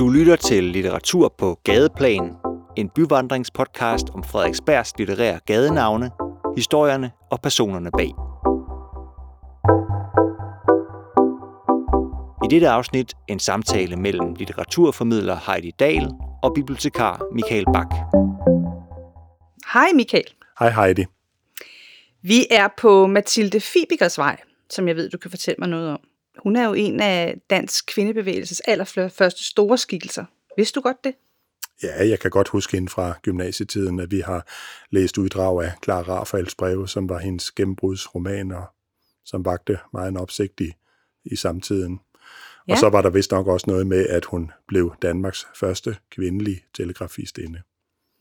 Du lytter til Litteratur på Gadeplan, en byvandringspodcast om Frederiksbergs litterære gadenavne, historierne og personerne bag. I dette afsnit en samtale mellem litteraturformidler Heidi Dahl og bibliotekar Michael Bak. Hej Michael. Hej Heidi. Vi er på Mathilde Fibikers vej, som jeg ved, du kan fortælle mig noget om. Hun er jo en af dansk kvindebevægelses allerførste store skikkelser. Vidste du godt det? Ja, jeg kan godt huske hende fra gymnasietiden, at vi har læst uddrag af Clara Rafaels breve, som var hendes gennembrudsroman, og som vagte meget en opsigt i, i samtiden. Ja. Og så var der vist nok også noget med, at hun blev Danmarks første kvindelige telegrafistinde.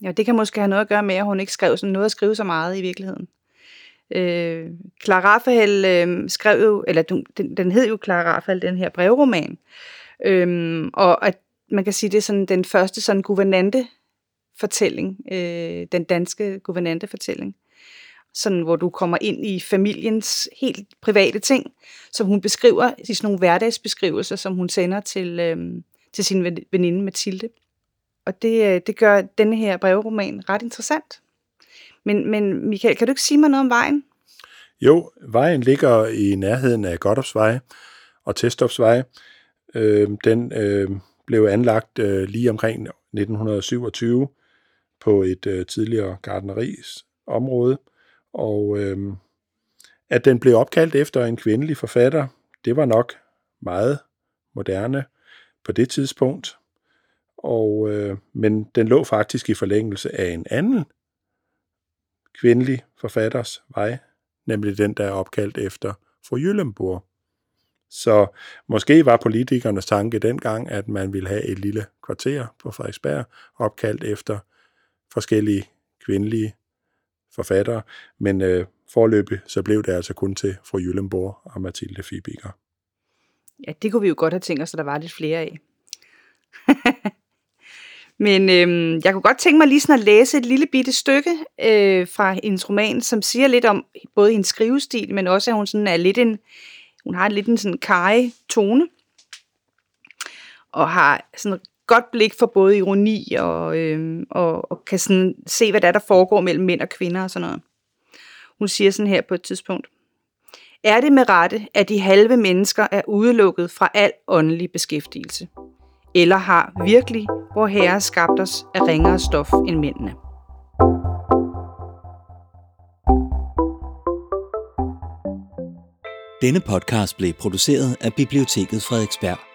Ja, det kan måske have noget at gøre med, at hun ikke skrev sådan noget at skrive så meget i virkeligheden. Øh, Clara Rafael øh, skrev jo, eller den, den hed jo Clara Rafael, den her brevroman. Øhm, og at man kan sige, det er sådan den første sådan guvernante fortælling, øh, den danske guvernante fortælling. Sådan, hvor du kommer ind i familiens helt private ting, som hun beskriver i sådan nogle hverdagsbeskrivelser, som hun sender til, øh, til sin veninde Mathilde. Og det, øh, det gør denne her brevroman ret interessant. Men, men Michael, kan du ikke sige mig noget om vejen? Jo, vejen ligger i nærheden af Godopsvej og Testopsvej. Øh, den øh, blev anlagt øh, lige omkring 1927 på et øh, tidligere gardneris område, og øh, at den blev opkaldt efter en kvindelig forfatter, det var nok meget moderne på det tidspunkt. Og, øh, men den lå faktisk i forlængelse af en anden kvindelig forfatters vej, nemlig den, der er opkaldt efter fru Jyllenborg. Så måske var politikernes tanke dengang, at man ville have et lille kvarter på Frederiksberg, opkaldt efter forskellige kvindelige forfattere, men øh, forløbig så blev det altså kun til fru Jyllenborg og Mathilde Fibiger. Ja, det kunne vi jo godt have tænkt os, at der var lidt flere af. Men øhm, jeg kunne godt tænke mig lige sådan at læse et lille bitte stykke øh, fra hendes roman, som siger lidt om både hendes skrivestil, men også at hun sådan er lidt en, hun har lidt en sådan kaj tone, og har sådan godt blik for både ironi og, øh, og, og kan sådan se, hvad der er, der foregår mellem mænd og kvinder og sådan noget. Hun siger sådan her på et tidspunkt. Er det med rette, at de halve mennesker er udelukket fra al åndelig beskæftigelse? Eller har virkelig hvor herre skabt os af ringere stof end mændene? Denne podcast blev produceret af Biblioteket Frederiksberg.